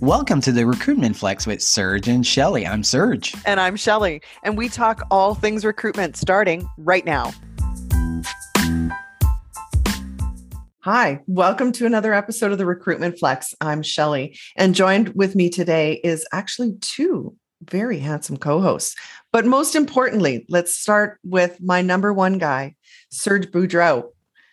Welcome to the Recruitment Flex with Serge and Shelley. I'm Serge. And I'm Shelley. And we talk all things recruitment starting right now. Hi, welcome to another episode of the Recruitment Flex. I'm Shelley, and joined with me today is actually two very handsome co hosts. But most importantly, let's start with my number one guy, Serge Boudreau.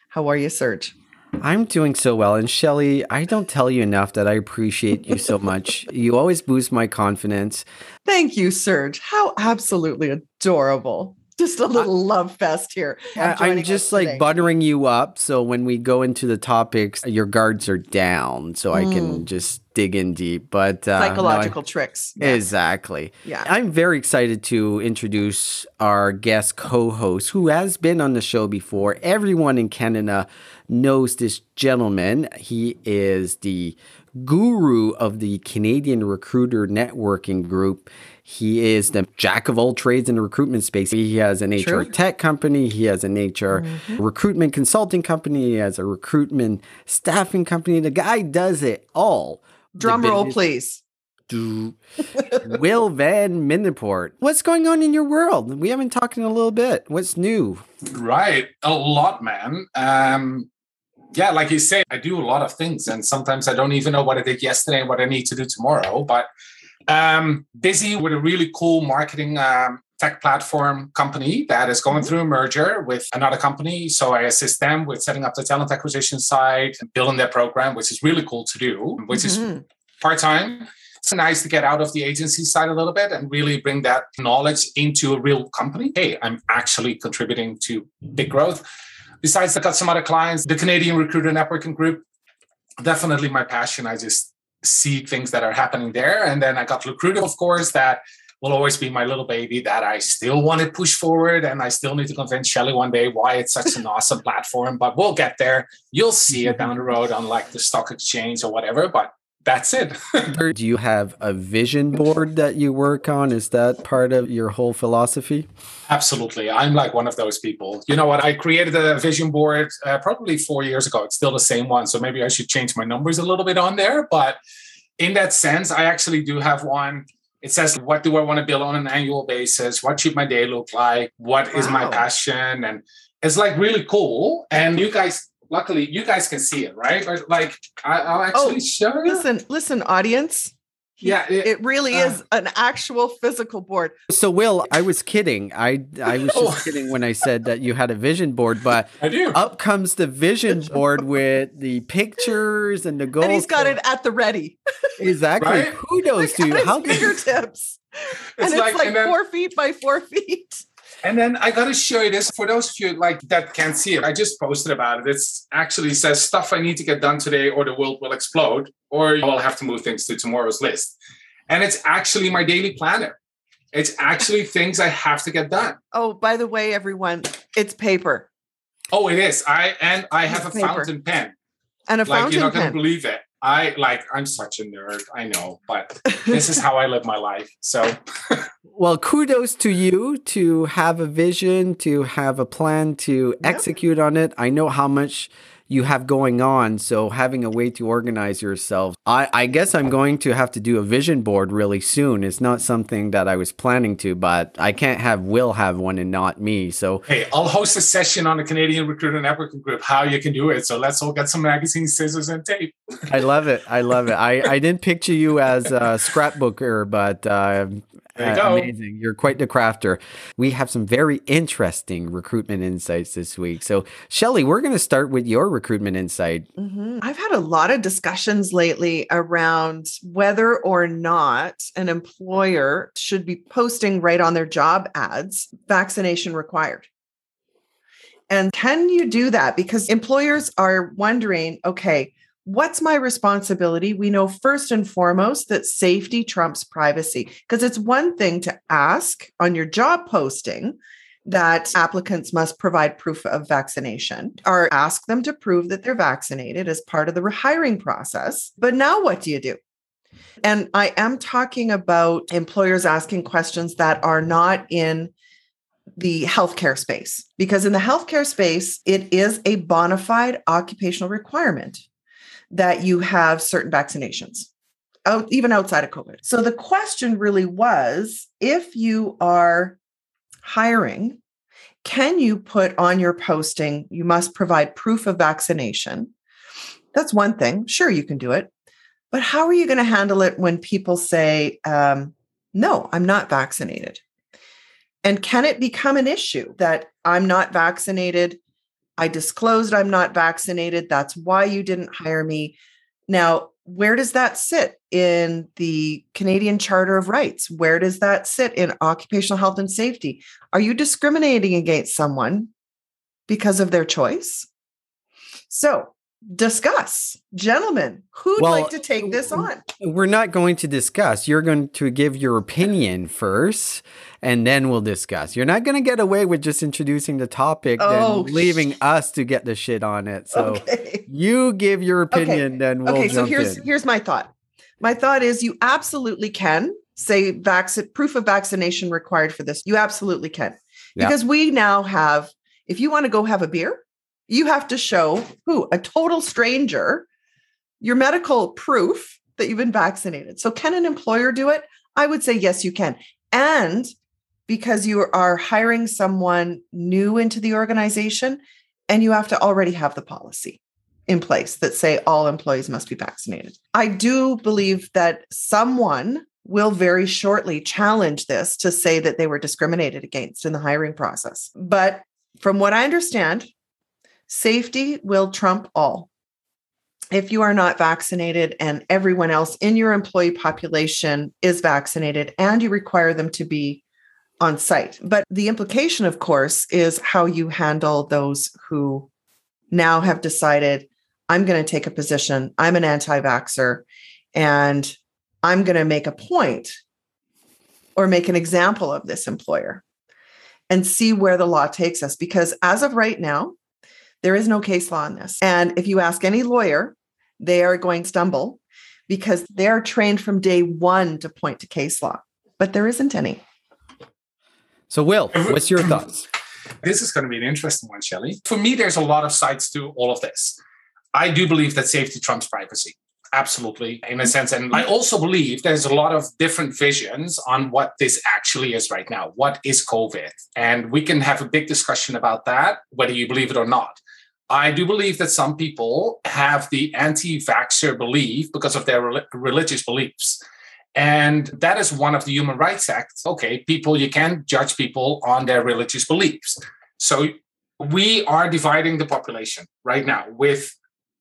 How are you, Serge? I'm doing so well. And Shelley, I don't tell you enough that I appreciate you so much. you always boost my confidence. Thank you, Serge. How absolutely adorable just a little love fest here. I'm just like today. buttering you up. So when we go into the topics, your guards are down. So mm. I can mm. just dig in deep. But uh, psychological no, I, tricks. Yeah. Exactly. Yeah. I'm very excited to introduce our guest co host who has been on the show before. Everyone in Canada knows this gentleman. He is the guru of the Canadian Recruiter Networking Group. He is the jack of all trades in the recruitment space. He has an HR tech company, he has an HR mm-hmm. recruitment consulting company, he has a recruitment staffing company. The guy does it all. Drum roll, please. Will Van Middendorp. What's going on in your world? We haven't talked in a little bit. What's new? Right. A lot, man. Um, yeah, like you say, I do a lot of things, and sometimes I don't even know what I did yesterday and what I need to do tomorrow. But um, busy with a really cool marketing um, tech platform company that is going through a merger with another company. So I assist them with setting up the talent acquisition side and building their program, which is really cool to do, which mm-hmm. is part time. It's nice to get out of the agency side a little bit and really bring that knowledge into a real company. Hey, I'm actually contributing to big growth. Besides, I got some other clients, the Canadian Recruiter Networking Group. Definitely my passion. I just see things that are happening there. And then I got Recruiter, of course, that will always be my little baby that I still want to push forward. And I still need to convince Shelley one day why it's such an awesome platform. But we'll get there. You'll see it down the road on like the stock exchange or whatever. But that's it. Do you have a vision board that you work on? Is that part of your whole philosophy? Absolutely. I'm like one of those people. You know what? I created a vision board uh, probably four years ago. It's still the same one. So maybe I should change my numbers a little bit on there. But in that sense, I actually do have one. It says, What do I want to build on an annual basis? What should my day look like? What is wow. my passion? And it's like really cool. And you guys luckily you guys can see it, right? Like I, will actually oh, show you. Listen, listen, audience. Yeah, it, it really uh, is an actual physical board. So, Will, I was kidding. I I was just oh. kidding when I said that you had a vision board, but I do. Up comes the vision board with the pictures and the goals. And he's got it at the ready. Exactly. Right? Kudos to you. How fingertips. and it's like, like then, four feet by four feet. And then I got to show you this for those of you like that can't see it. I just posted about it. It actually says stuff I need to get done today, or the world will explode, or I'll have to move things to tomorrow's list. And it's actually my daily planner. It's actually things I have to get done. Oh, by the way, everyone, it's paper. Oh, it is. I and I have it's a paper. fountain pen. And a like, fountain pen. You're not going to believe it. I like I'm such a nerd, I know, but this is how I live my life. So well, kudos to you to have a vision, to have a plan, to execute on it. I know how much you have going on. So having a way to organize yourself. I, I guess I'm going to have to do a vision board really soon. It's not something that I was planning to, but I can't have Will have one and not me. So hey, I'll host a session on the Canadian Recruiter Networking Group how you can do it. So let's all get some magazine scissors and tape. I love it. I love it. I, I didn't picture you as a scrapbooker, but uh, there you uh, amazing. You're quite the crafter. We have some very interesting recruitment insights this week. So, Shelley, we're going to start with your recruitment insight. Mm-hmm. I've had a lot of discussions lately around whether or not an employer should be posting right on their job ads vaccination required. And can you do that? Because employers are wondering okay, what's my responsibility? We know first and foremost that safety trumps privacy because it's one thing to ask on your job posting that applicants must provide proof of vaccination or ask them to prove that they're vaccinated as part of the hiring process. But now what do you do? And I am talking about employers asking questions that are not in the healthcare space, because in the healthcare space, it is a bona fide occupational requirement that you have certain vaccinations. out, even outside of COVID. So the question really was if you are hiring, can you put on your posting, you must provide proof of vaccination? That's one thing. Sure, you can do it. But how are you going to handle it when people say, um, no, I'm not vaccinated? And can it become an issue that I'm not vaccinated? I disclosed I'm not vaccinated. That's why you didn't hire me. Now, where does that sit in the Canadian Charter of Rights? Where does that sit in occupational health and safety? Are you discriminating against someone because of their choice? So, discuss. Gentlemen, who'd Well, like to take this on? We're not going to discuss. You're going to give your opinion first, and then we'll discuss. You're not going to get away with just introducing the topic, Oh, then leaving us to get the shit on it. So okay. you give your opinion, then we'll okay, so here's in. here's my thought. My thought is you absolutely can say vaccine proof of vaccination required for this. You absolutely can. Yeah. Because we now have, if you want to go have a beer, you have to show who a total stranger your medical proof that you've been vaccinated. So can an employer do it? I would say yes, you can. And because you are hiring someone new into the organization and you have to already have the policy in place that say all employees must be vaccinated. I do believe that someone will very shortly challenge this to say that they were discriminated against in the hiring process. But from what I understand, safety will trump all. If you are not vaccinated and everyone else in your employee population is vaccinated and you require them to be on site. But the implication, of course, is how you handle those who now have decided I'm going to take a position, I'm an anti vaxxer, and I'm going to make a point or make an example of this employer and see where the law takes us. Because as of right now, there is no case law on this. And if you ask any lawyer, they are going to stumble because they're trained from day one to point to case law, but there isn't any. So, Will, what's your thoughts? This is going to be an interesting one, Shelley. For me, there's a lot of sides to all of this. I do believe that safety trumps privacy. Absolutely, in a sense. And I also believe there's a lot of different visions on what this actually is right now. What is COVID? And we can have a big discussion about that, whether you believe it or not. I do believe that some people have the anti vaxxer belief because of their rel- religious beliefs. And that is one of the Human Rights Act. Okay, people, you can't judge people on their religious beliefs. So we are dividing the population right now with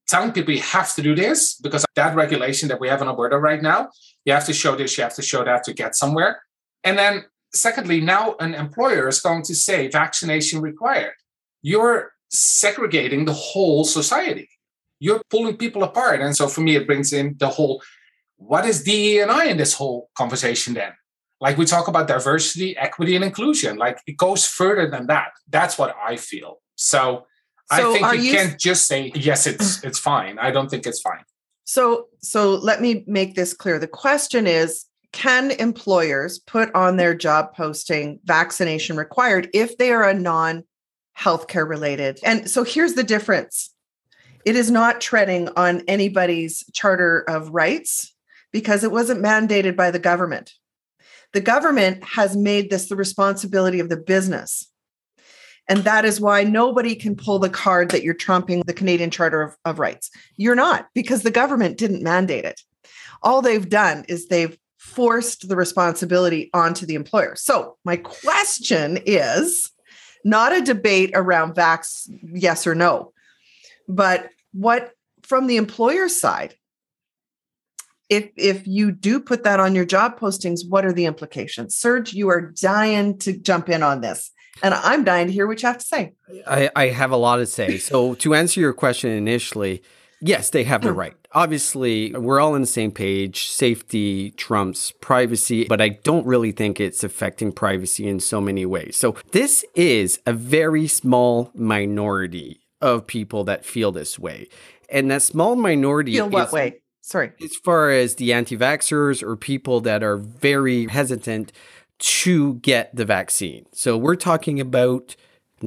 telling people you have to do this because that regulation that we have in Alberta right now, you have to show this, you have to show that to get somewhere. And then, secondly, now an employer is going to say vaccination required. You're segregating the whole society. You're pulling people apart. And so for me, it brings in the whole what is DE and I in this whole conversation then? Like we talk about diversity, equity, and inclusion. Like it goes further than that. That's what I feel. So, I think you, you- can't just say yes, it's it's fine. I don't think it's fine. So, so let me make this clear. The question is can employers put on their job posting vaccination required if they are a non healthcare related? And so here's the difference it is not treading on anybody's charter of rights because it wasn't mandated by the government. The government has made this the responsibility of the business. And that is why nobody can pull the card that you're trumping the Canadian Charter of, of Rights. You're not, because the government didn't mandate it. All they've done is they've forced the responsibility onto the employer. So, my question is not a debate around vax, yes or no, but what from the employer side, if if you do put that on your job postings, what are the implications? Serge, you are dying to jump in on this. And I'm dying to hear what you have to say. I, I have a lot to say. So, to answer your question initially, yes, they have the hmm. right. Obviously, we're all on the same page. Safety trumps privacy, but I don't really think it's affecting privacy in so many ways. So, this is a very small minority of people that feel this way. And that small minority Feel what is- way? Sorry. as far as the anti vaxxers or people that are very hesitant to get the vaccine. So we're talking about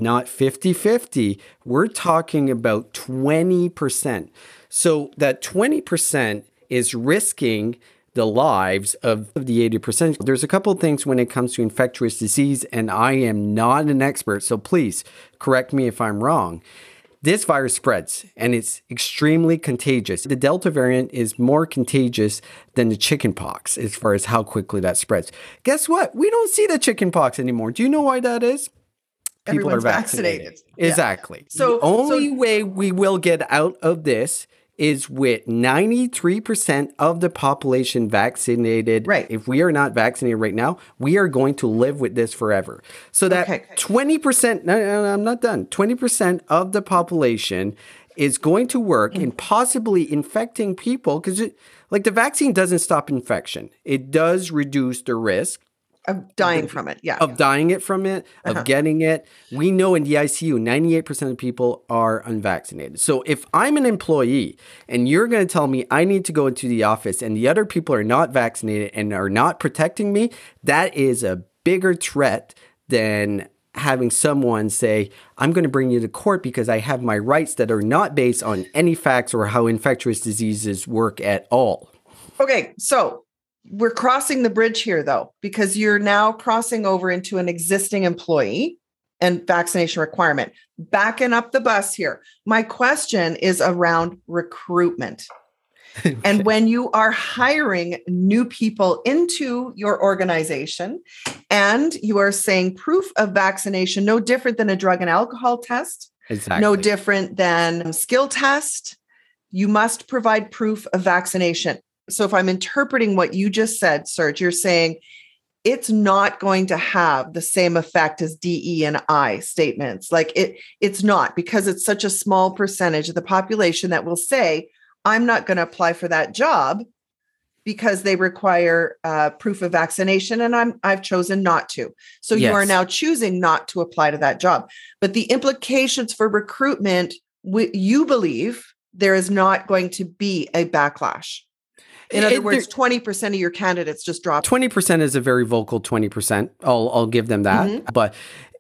not 50 50, we're talking about 20%. So that 20% is risking the lives of the 80%. There's a couple of things when it comes to infectious disease, and I am not an expert, so please correct me if I'm wrong. This virus spreads and it's extremely contagious. The Delta variant is more contagious than the chickenpox as far as how quickly that spreads. Guess what? We don't see the chickenpox anymore. Do you know why that is? People Everyone's are vaccinated. vaccinated. Exactly. Yeah. So the only so, way we will get out of this is with 93% of the population vaccinated. Right. If we are not vaccinated right now, we are going to live with this forever. So that okay. 20%, no, no, no, I'm not done. 20% of the population is going to work mm. in possibly infecting people because like the vaccine doesn't stop infection. It does reduce the risk of dying from it yeah of dying it from it of uh-huh. getting it we know in the icu 98% of people are unvaccinated so if i'm an employee and you're going to tell me i need to go into the office and the other people are not vaccinated and are not protecting me that is a bigger threat than having someone say, I'm going to bring you to court because I have my rights that are not based on any facts or how infectious diseases work at all. Okay, so we're crossing the bridge here though because you're now crossing over into an existing employee and vaccination requirement. Backing up the bus here. My question is around recruitment. And when you are hiring new people into your organization and you are saying proof of vaccination no different than a drug and alcohol test exactly. no different than skill test you must provide proof of vaccination so if I'm interpreting what you just said, Serge, you're saying it's not going to have the same effect as DE and I statements. Like it, it's not because it's such a small percentage of the population that will say, I'm not going to apply for that job because they require uh, proof of vaccination and I'm I've chosen not to. So yes. you are now choosing not to apply to that job. But the implications for recruitment, you believe there is not going to be a backlash. In other it, words, twenty percent of your candidates just drop. Twenty percent is a very vocal twenty percent. I'll I'll give them that, mm-hmm. but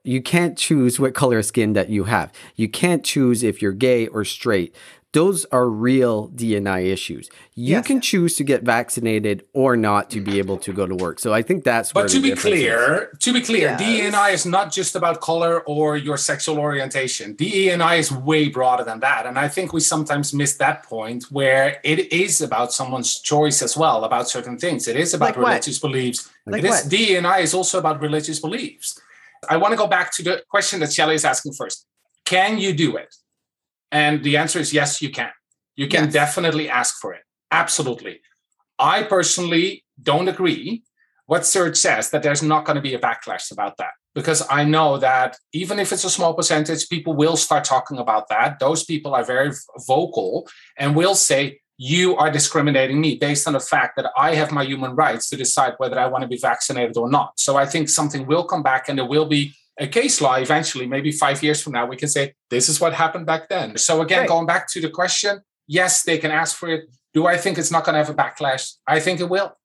you can't choose what color skin that you have. You can't choose if you're gay or straight those are real DNI issues. You yes. can choose to get vaccinated or not to be mm. able to go to work. So I think that's. But to be clear, is. to be clear, yes. DNI is not just about color or your sexual orientation. DNI is way broader than that, and I think we sometimes miss that point where it is about someone's choice as well about certain things. It is about like religious what? beliefs. Like it is DNI is also about religious beliefs. I want to go back to the question that Shelley is asking first. Can you do it? And the answer is yes, you can. You can yes. definitely ask for it. Absolutely. I personally don't agree what Serge says that there's not going to be a backlash about that because I know that even if it's a small percentage, people will start talking about that. Those people are very vocal and will say, You are discriminating me based on the fact that I have my human rights to decide whether I want to be vaccinated or not. So I think something will come back and there will be a case law eventually, maybe five years from now, we can say, this is what happened back then. So, again, right. going back to the question, yes, they can ask for it. Do I think it's not going to have a backlash? I think it will.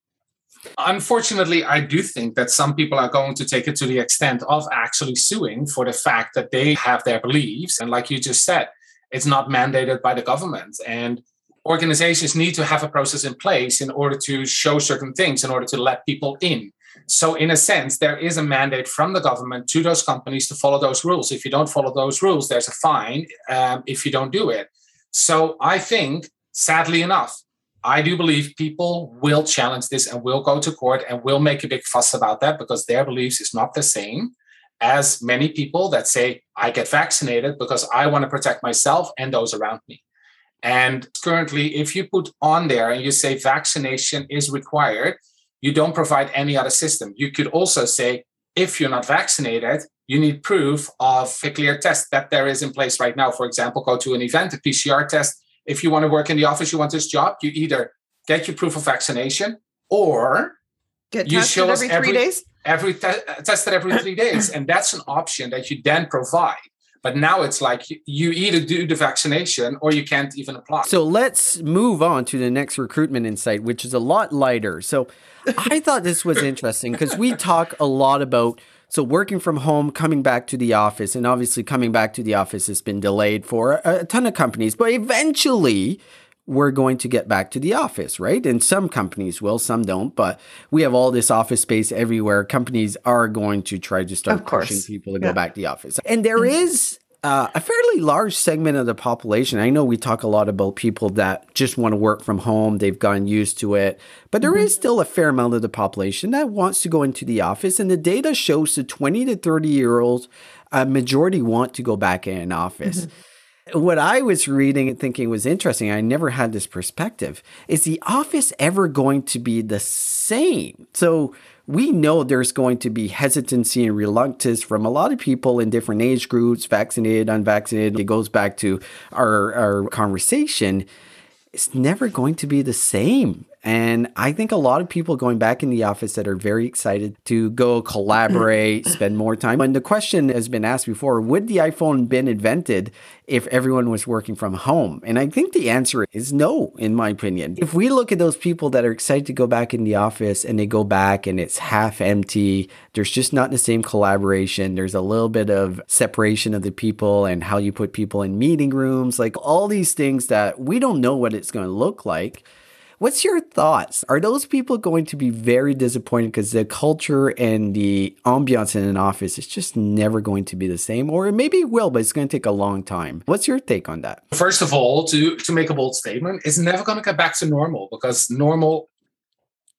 Unfortunately, I do think that some people are going to take it to the extent of actually suing for the fact that they have their beliefs. And like you just said, it's not mandated by the government. And organizations need to have a process in place in order to show certain things, in order to let people in. So, in a sense, there is a mandate from the government to those companies to follow those rules. If you don't follow those rules, there's a fine um, if you don't do it. So, I think, sadly enough, I do believe people will challenge this and will go to court and will make a big fuss about that because their beliefs is not the same as many people that say, I get vaccinated because I want to protect myself and those around me. And currently, if you put on there and you say vaccination is required, you don't provide any other system. You could also say, if you're not vaccinated, you need proof of a clear test that there is in place right now. For example, go to an event, a PCR test. If you want to work in the office, you want this job, you either get your proof of vaccination or get you show us every, three days. Every te- uh, tested every three days, and that's an option that you then provide. But now it's like you either do the vaccination or you can't even apply. So let's move on to the next recruitment insight, which is a lot lighter. So I thought this was interesting because we talk a lot about so working from home, coming back to the office, and obviously coming back to the office has been delayed for a, a ton of companies, but eventually we're going to get back to the office, right? And some companies will, some don't, but we have all this office space everywhere. Companies are going to try to start pushing people to Yeah. go back to the office. And there mm-hmm. is uh, a fairly large segment of the population. I know we talk a lot about people that just want to work from home, they've gotten used to it, but there is still a fair amount of the population that wants to go into the office. And the data shows the 20 to 30 year olds, a majority want to go back in an office. What I was reading and thinking was interesting, I never had this perspective. Is the office ever going to be the same? So we know there's going to be hesitancy and reluctance from a lot of people in different age groups, vaccinated, unvaccinated. It goes back to our, our conversation. It's never going to be the same. And I think a lot of people going back in the office that are very excited to go collaborate, spend more time. And the question has been asked before would the iPhone been invented if everyone was working from home? And I think the answer is no, in my opinion. If we look at those people that are excited to go back in the office and they go back and it's half empty, there's just not the same collaboration. There's a little bit of separation of the people and how you put people in meeting rooms, like all these things that we don't know what it's going to look like. What's your thoughts? Are those people going to be very disappointed because the culture and the ambiance in an office is just never going to be the same? Or maybe it will, but it's going to take a long time. What's your take on that? First of all, to to make a bold statement, it's never going to get back to normal because normal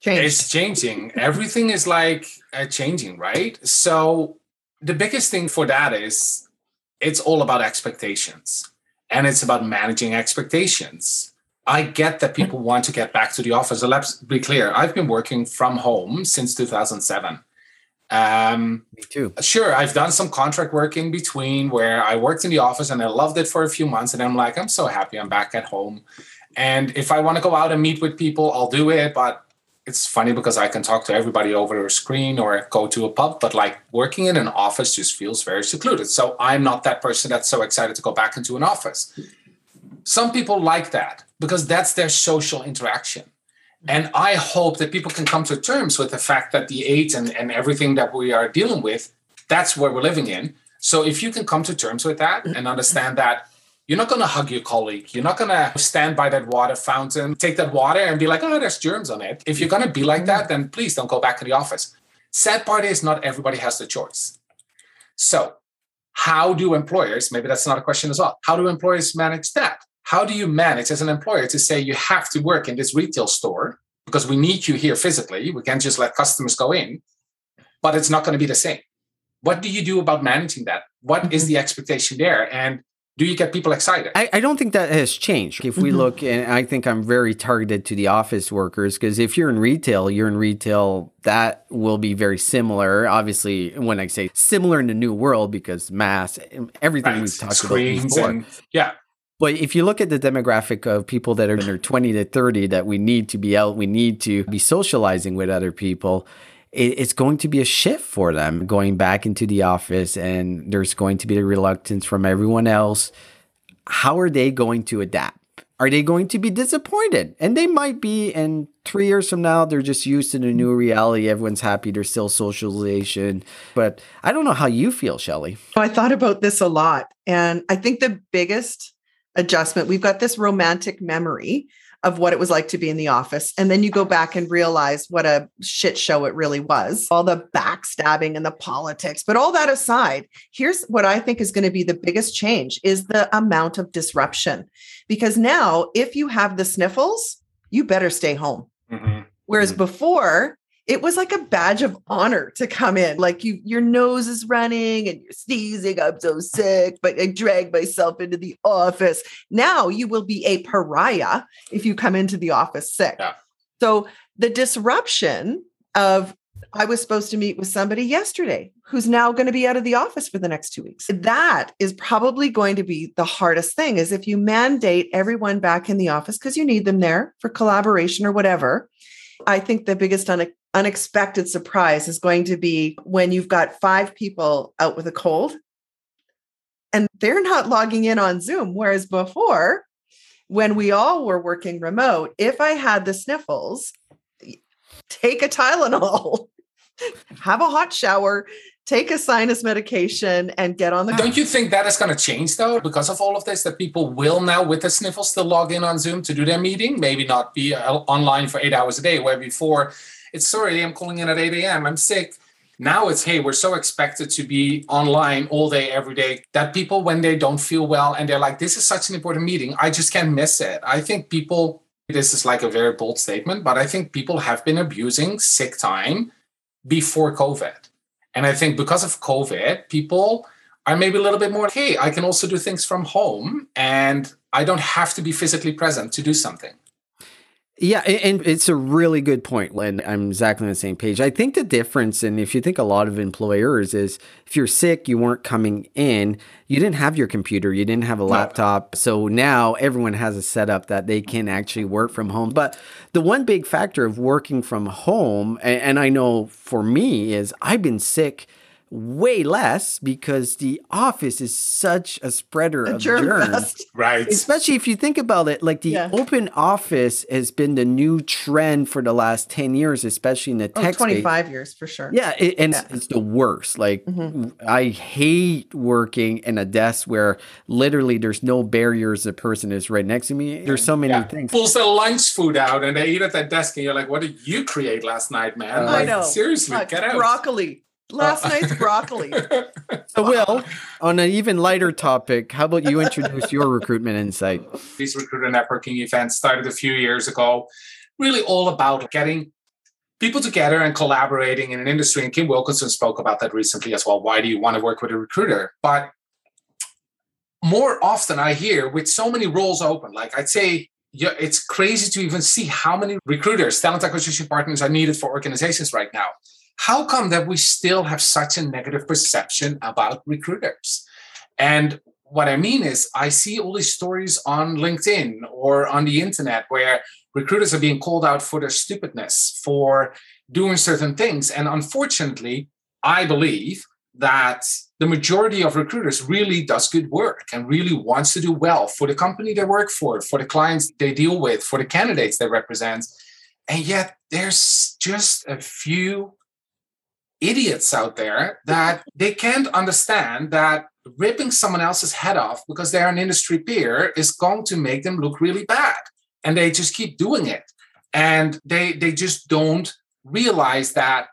Change. is changing. Everything is like uh, changing, right? So the biggest thing for that is it's all about expectations and it's about managing expectations. I get that people want to get back to the office. So let's be clear. I've been working from home since 2007. Um, Me too. sure, I've done some contract work in between where I worked in the office and I loved it for a few months. And I'm like, I'm so happy I'm back at home. And if I want to go out and meet with people, I'll do it. But it's funny because I can talk to everybody over a screen or go to a pub. But like working in an office just feels very secluded. So I'm not that person that's so excited to go back into an office. Some people like that because that's their social interaction. And I hope that people can come to terms with the fact that the age and, and everything that we are dealing with, that's where we're living in. So if you can come to terms with that and understand that you're not going to hug your colleague, you're not going to stand by that water fountain, take that water and be like, oh, there's germs on it. If you're going to be like that, then please don't go back to the office. Sad part is not everybody has the choice. So, how do employers, maybe that's not a question as well, how do employers manage that? How do you manage as an employer to say you have to work in this retail store because we need you here physically? We can't just let customers go in, but it's not going to be the same. What do you do about managing that? What is the expectation there? And do you get people excited? I, I don't think that has changed. If we Mhm. look, and I think I'm very targeted to the office workers because if you're in retail, you're in retail, that will be very similar. Obviously, when I say similar in the new world, because mass, everything Right. we've talked Screens about before. and yeah, But if you look at the demographic of people that are in their 20 to 30 that we need to be out, we need to be socializing with other people, it's going to be a shift for them going back into the office and there's going to be a reluctance from everyone else. How are they going to adapt? Are they going to be disappointed? And they might be, and three years from now, they're just used to the new reality. Everyone's happy. There's still socialization. But I don't know how you feel, Shelley. Oh, I thought about this a lot. And I think the biggest adjustment, we've got this romantic memory of what it was like to be in the office. And then you go back and realize what a shit show it really was all the backstabbing and the politics. But all that aside, here's what I think is going to be the biggest change is the amount of disruption. Because now, if you have the sniffles, you better stay home. Mhm. Whereas Mhm. before, it was like a badge of honor to come in. Like you, your nose is running and you're sneezing. I'm so sick, but I drag myself into the office. Now you will be a pariah if you come into the office sick. Yeah. So the disruption of I was supposed to meet with somebody yesterday who's now going to be out of the office for the next two weeks. That is probably going to be the hardest thing is if you mandate everyone back in the office because you need them there for collaboration or whatever. I think the biggest une- unexpected surprise is going to be when you've got five people out with a cold and they're not logging in on Zoom. Whereas before, when we all were working remote, if I had the sniffles, take a Tylenol. have a hot shower, take a sinus medication, and get on the. Don't you think that is going to change though, because of all of this? That people will now, with the sniffle, still log in on Zoom to do their meeting. Maybe not be uh, online for eight hours a day, where before it's sorry, I'm calling in at eight a.m. I'm sick. Now it's hey, we're so expected to be online all day, every day that people, when they don't feel well and they're like, this is such an important meeting, I just can't miss it. I think people, this is like a very bold statement, but I think people have been abusing sick time before COVID. And I think because of COVID, people are maybe a little bit more, hey, I can also do things from home and I don't have to be physically present to do something. Yeah, and it's a really good point, Lynn. I'm exactly on the same page. I think the difference, and if you think a lot of employers, is if you're sick, you weren't coming in, you didn't have your computer, you didn't have a laptop. So now everyone has a setup that they can actually work from home. But the one big factor of working from home, and I know for me, is I've been sick way less because the office is such a spreader A of germ germs. Right. Especially if you think about it, like the Yeah. open office has been the new trend for the last 10 years, especially in the Oh, tech space. 25 years for sure. Yeah, it, and it's- Yeah. it's the worst. Like, Mhm. I hate working in a desk where literally there's no barriers. The person is right next to me. There's so many Yeah. things. Pulls their lunch food out and they eat at that desk, and you're like, "What did you create last night, man? Uh, I Like, know. Seriously, Fuck, get out." Broccoli. Last Uh, night's broccoli. So, Will, on an even lighter topic, how about you introduce your recruitment insight? These recruiter networking events started a few years ago, really all about getting people together and collaborating in an industry. And Kim Wilkinson spoke about that recently as well. Why do you want to work with a recruiter? But more often I hear with so many roles open, like I'd say, yeah, it's crazy to even see how many recruiters, talent acquisition partners are needed for organizations right now. How come that we still have such a negative perception about recruiters? And what I mean is, I see all these stories on LinkedIn or on the internet where recruiters are being called out for their stupidness, for doing certain things. And unfortunately, I believe that the majority of recruiters really does good work and really wants to do well for the company they work for, for the clients they deal with, for the candidates they represent. And yet there's just a few idiots out there that they can't understand that ripping someone else's head off because they're an industry peer is going to make them look really bad. And they just keep doing it. And they they just don't realize that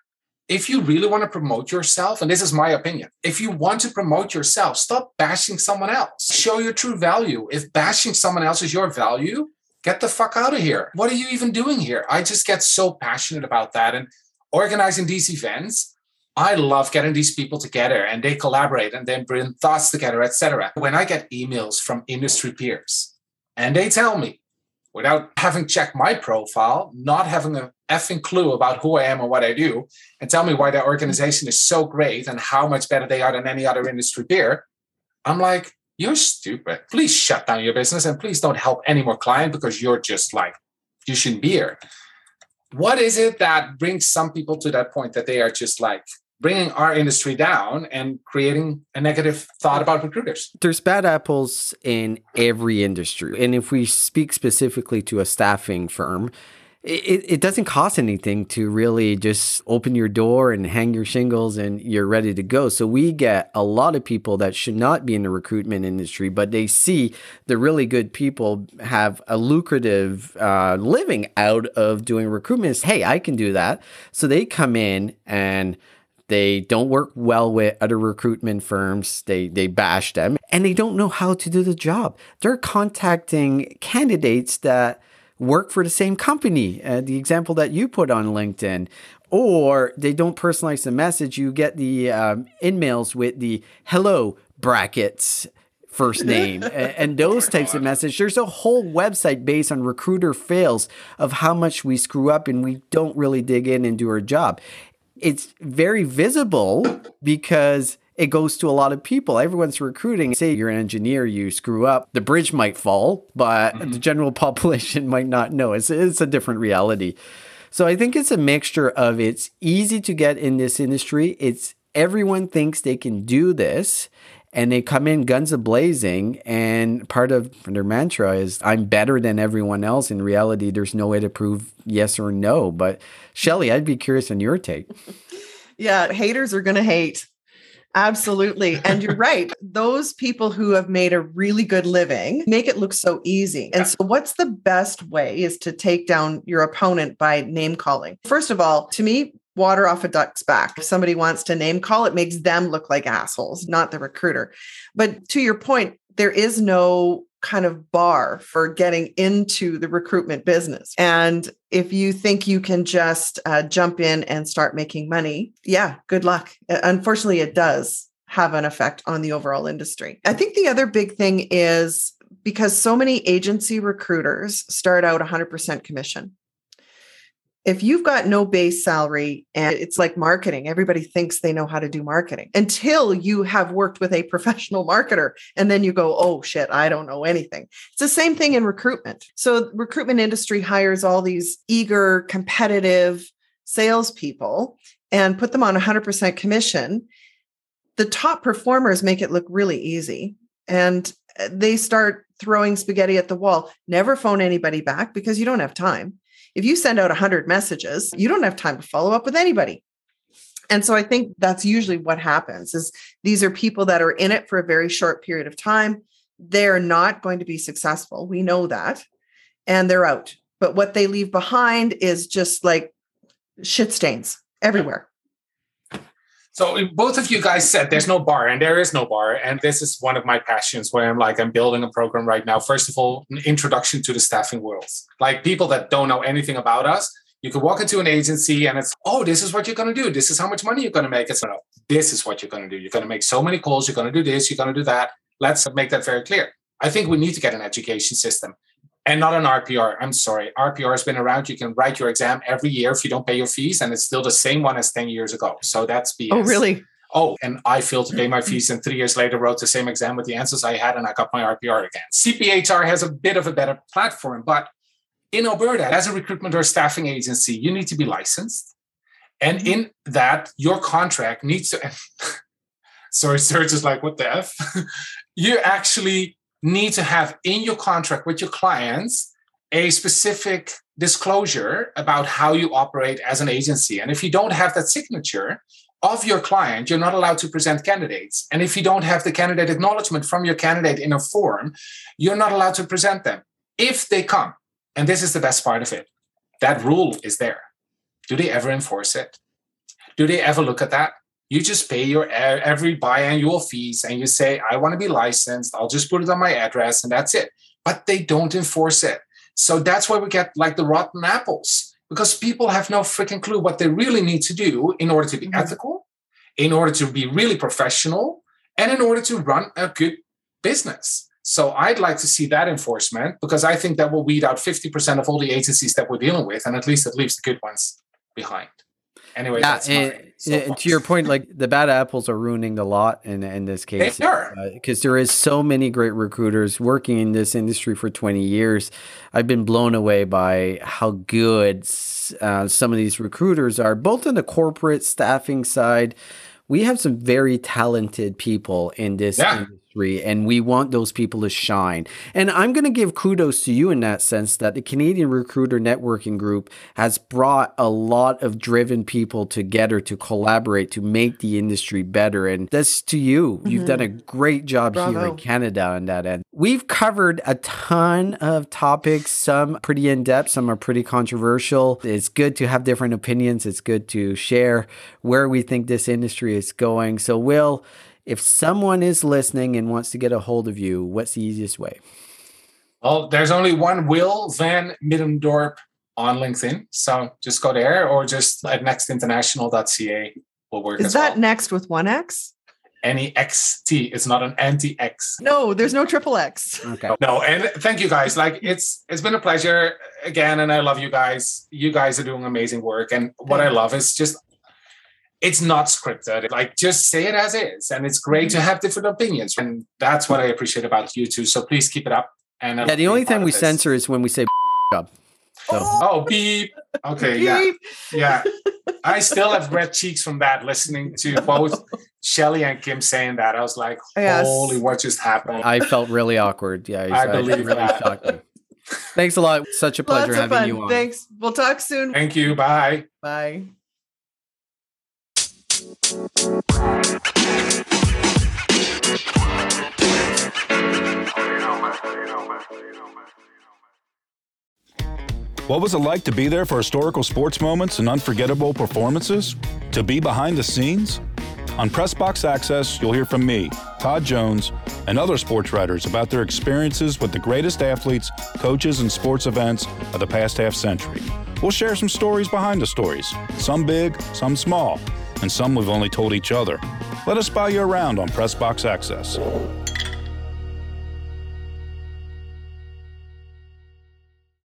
if you really want to promote yourself and this is my opinion if you want to promote yourself stop bashing someone else. Show your true value. If bashing someone else is your value get the fuck out of here. What are you even doing here? I just get so passionate about that. And organizing these events I love getting these people together and they collaborate and then bring thoughts together, etc. When I get emails from industry peers and they tell me, without having checked my profile, not having a effing clue about who I am and what I do, and tell me why their organization is so great and how much better they are than any other industry peer, I'm like, you're stupid. Please shut down your business and please don't help any more client because you're just like, you shouldn't be here. What is it that brings some people to that point that they are just like bringing our industry down and creating a negative thought about recruiters? There's bad apples in every industry. And if we speak specifically to a staffing firm, it, it doesn't cost anything to really just open your door and hang your shingles and you're ready to go. So we get a lot of people that should not be in the recruitment industry, but they see the really good people have a lucrative uh, living out of doing recruitment. Hey, I can do that. So they come in and they don't work well with other recruitment firms. They they bash them and they don't know how to do the job. They're contacting candidates that work for the same company. Uh, the example that you put on LinkedIn. Or they don't personalize the message. You get the um, in-mails with the hello brackets first name and those types of message. There's a whole website based on recruiter fails of how much we screw up and we don't really dig in and do our job it's very visible because it goes to a lot of people. Everyone's recruiting. Say you're an engineer, you screw up, the bridge might fall, but the mm-hmm. general population might not know. It's, it's a different reality. So I think it's a mixture of it's easy to get in this industry. It's everyone thinks they can do this and they come in guns a blazing and part of their mantra is i'm better than everyone else in reality there's no way to prove yes or no but shelley i'd be curious on your take Yeah, haters are going to hate. Absolutely. And you're right. Those people who have made a really good living make it look so easy. And so, what's the best way is to take down your opponent by name calling? First of all, to me, water off a duck's back. If somebody wants to name call, it makes them look like assholes, not the recruiter. But to your point, there is no kind of bar for getting into the recruitment business. And if you think you can just uh, jump in and start making money, yeah, good luck. Unfortunately, it does have an effect on the overall industry. I think the other big thing is because so many agency recruiters start out 100% commission if you've got no base salary and it's like marketing, everybody thinks they know how to do marketing until you have worked with a professional marketer. And then you go, oh shit, I don't know anything. It's the same thing in recruitment. So recruitment industry hires all these eager, competitive salespeople and put them on 100% commission. The top performers make it look really easy. And uh, they start throwing spaghetti at the wall. Never phone anybody back because you don't have time if you send out 100 messages, you don't have time to follow up with anybody. And so I think that's usually what happens is these are people that are in it for a very short period of time. They're not going to be successful. We know that. And they're out. But what they leave behind is just like shit stains everywhere. So both of you guys said there's no bar, and there is no bar. And this is one of my passions where I'm like, I'm building a program right now. First of all, an introduction to the staffing world. Like people that don't know anything about us, you could walk into an agency and it's, oh, this is what you're going to do. This is how much money you're going to make. It's no, this is what you're going to do. You're going to make so many calls. You're going to do this. You're going to do that. Let's make that very clear. I think we need to get an education system and not an RPR. I'm sorry. RPR has been around. You can write your exam every year if you don't pay your fees, and it's still the same one as 10 years ago. So that's BS. Oh, really? Oh, and I failed to pay my fees, and three years later wrote the same exam with the answers I had, and I got my RPR again. CPHR has a bit of a better platform, but in Alberta, as a recruitment or staffing agency, you need to be licensed. And mm-hmm. in that, your contract needs to. sorry, Serge is like, what the F? you actually need to have in your contract with your clients a specific disclosure about how you operate as an agency. And if you don't have that signature of your client, you're not allowed to present candidates. And if you don't have the candidate acknowledgement from your candidate in a form, you're not allowed to present them. If they come, and this is the best part of it, that rule is there. Do they ever enforce it? Do they ever look at that? You just pay your every biannual fees and you say i want to be licensed. I'll just put it on my address and that's it. But they don't enforce it. So that's why we get like the rotten apples because people have no freaking clue what they really need to do in order to be mm-hmm. ethical in order to be really professional and in order to run a good business. So I'd like to see that enforcement because I think that will weed out 50% of all the agencies that we're dealing with, and at least it leaves the good ones behind anyway, yeah, and, and to your point, like the bad apples are ruining the lot in in this case. They are because uh, there is so many great recruiters working in this industry for twenty years. I've been blown away by how good uh, some of these recruiters are, both on the corporate staffing side. We have some very talented people in this yeah. And we want those people to shine. And I'm going to give kudos to you in that sense that the Canadian Recruiter Networking Group has brought a lot of driven people together to collaborate to make the industry better. And that's to you. Mm-hmm. You've done a great job Bravo. here in Canada on that end. We've covered a ton of topics, some pretty in depth, some are pretty controversial. It's good to have different opinions. It's good to share where we think this industry is going. So, Will, if someone is listening and wants to get a hold of you, what's the easiest way? Well, there's only one Will Van Middendorp on LinkedIn. So just go there or just at nextinternational.ca will work. Is that well. next with one X? Any XT. It's not an anti X. No, there's no triple X. Okay. No, and thank you guys. Like it's it's been a pleasure again, and I love you guys. You guys are doing amazing work. And what I love is just it's not scripted. Like just say it as is. And it's great mm-hmm. to have different opinions. And that's what I appreciate about you too. So please keep it up. And yeah, the only thing we censor is when we say up. So. Oh, beep. Okay, beep. yeah. Yeah. I still have red cheeks from that listening to both Shelley and Kim saying that. I was like, yes. holy, what just happened? I felt really awkward. Yeah, I, I believe really that. Thanks a lot. Such a pleasure having fun. you on. Thanks. We'll talk soon. Thank you. Bye. Bye. What was it like to be there for historical sports moments and unforgettable performances? To be behind the scenes? On Pressbox Access, you'll hear from me, Todd Jones, and other sports writers about their experiences with the greatest athletes, coaches, and sports events of the past half century. We'll share some stories behind the stories, some big, some small, and some we've only told each other. Let us buy you around on Pressbox Access.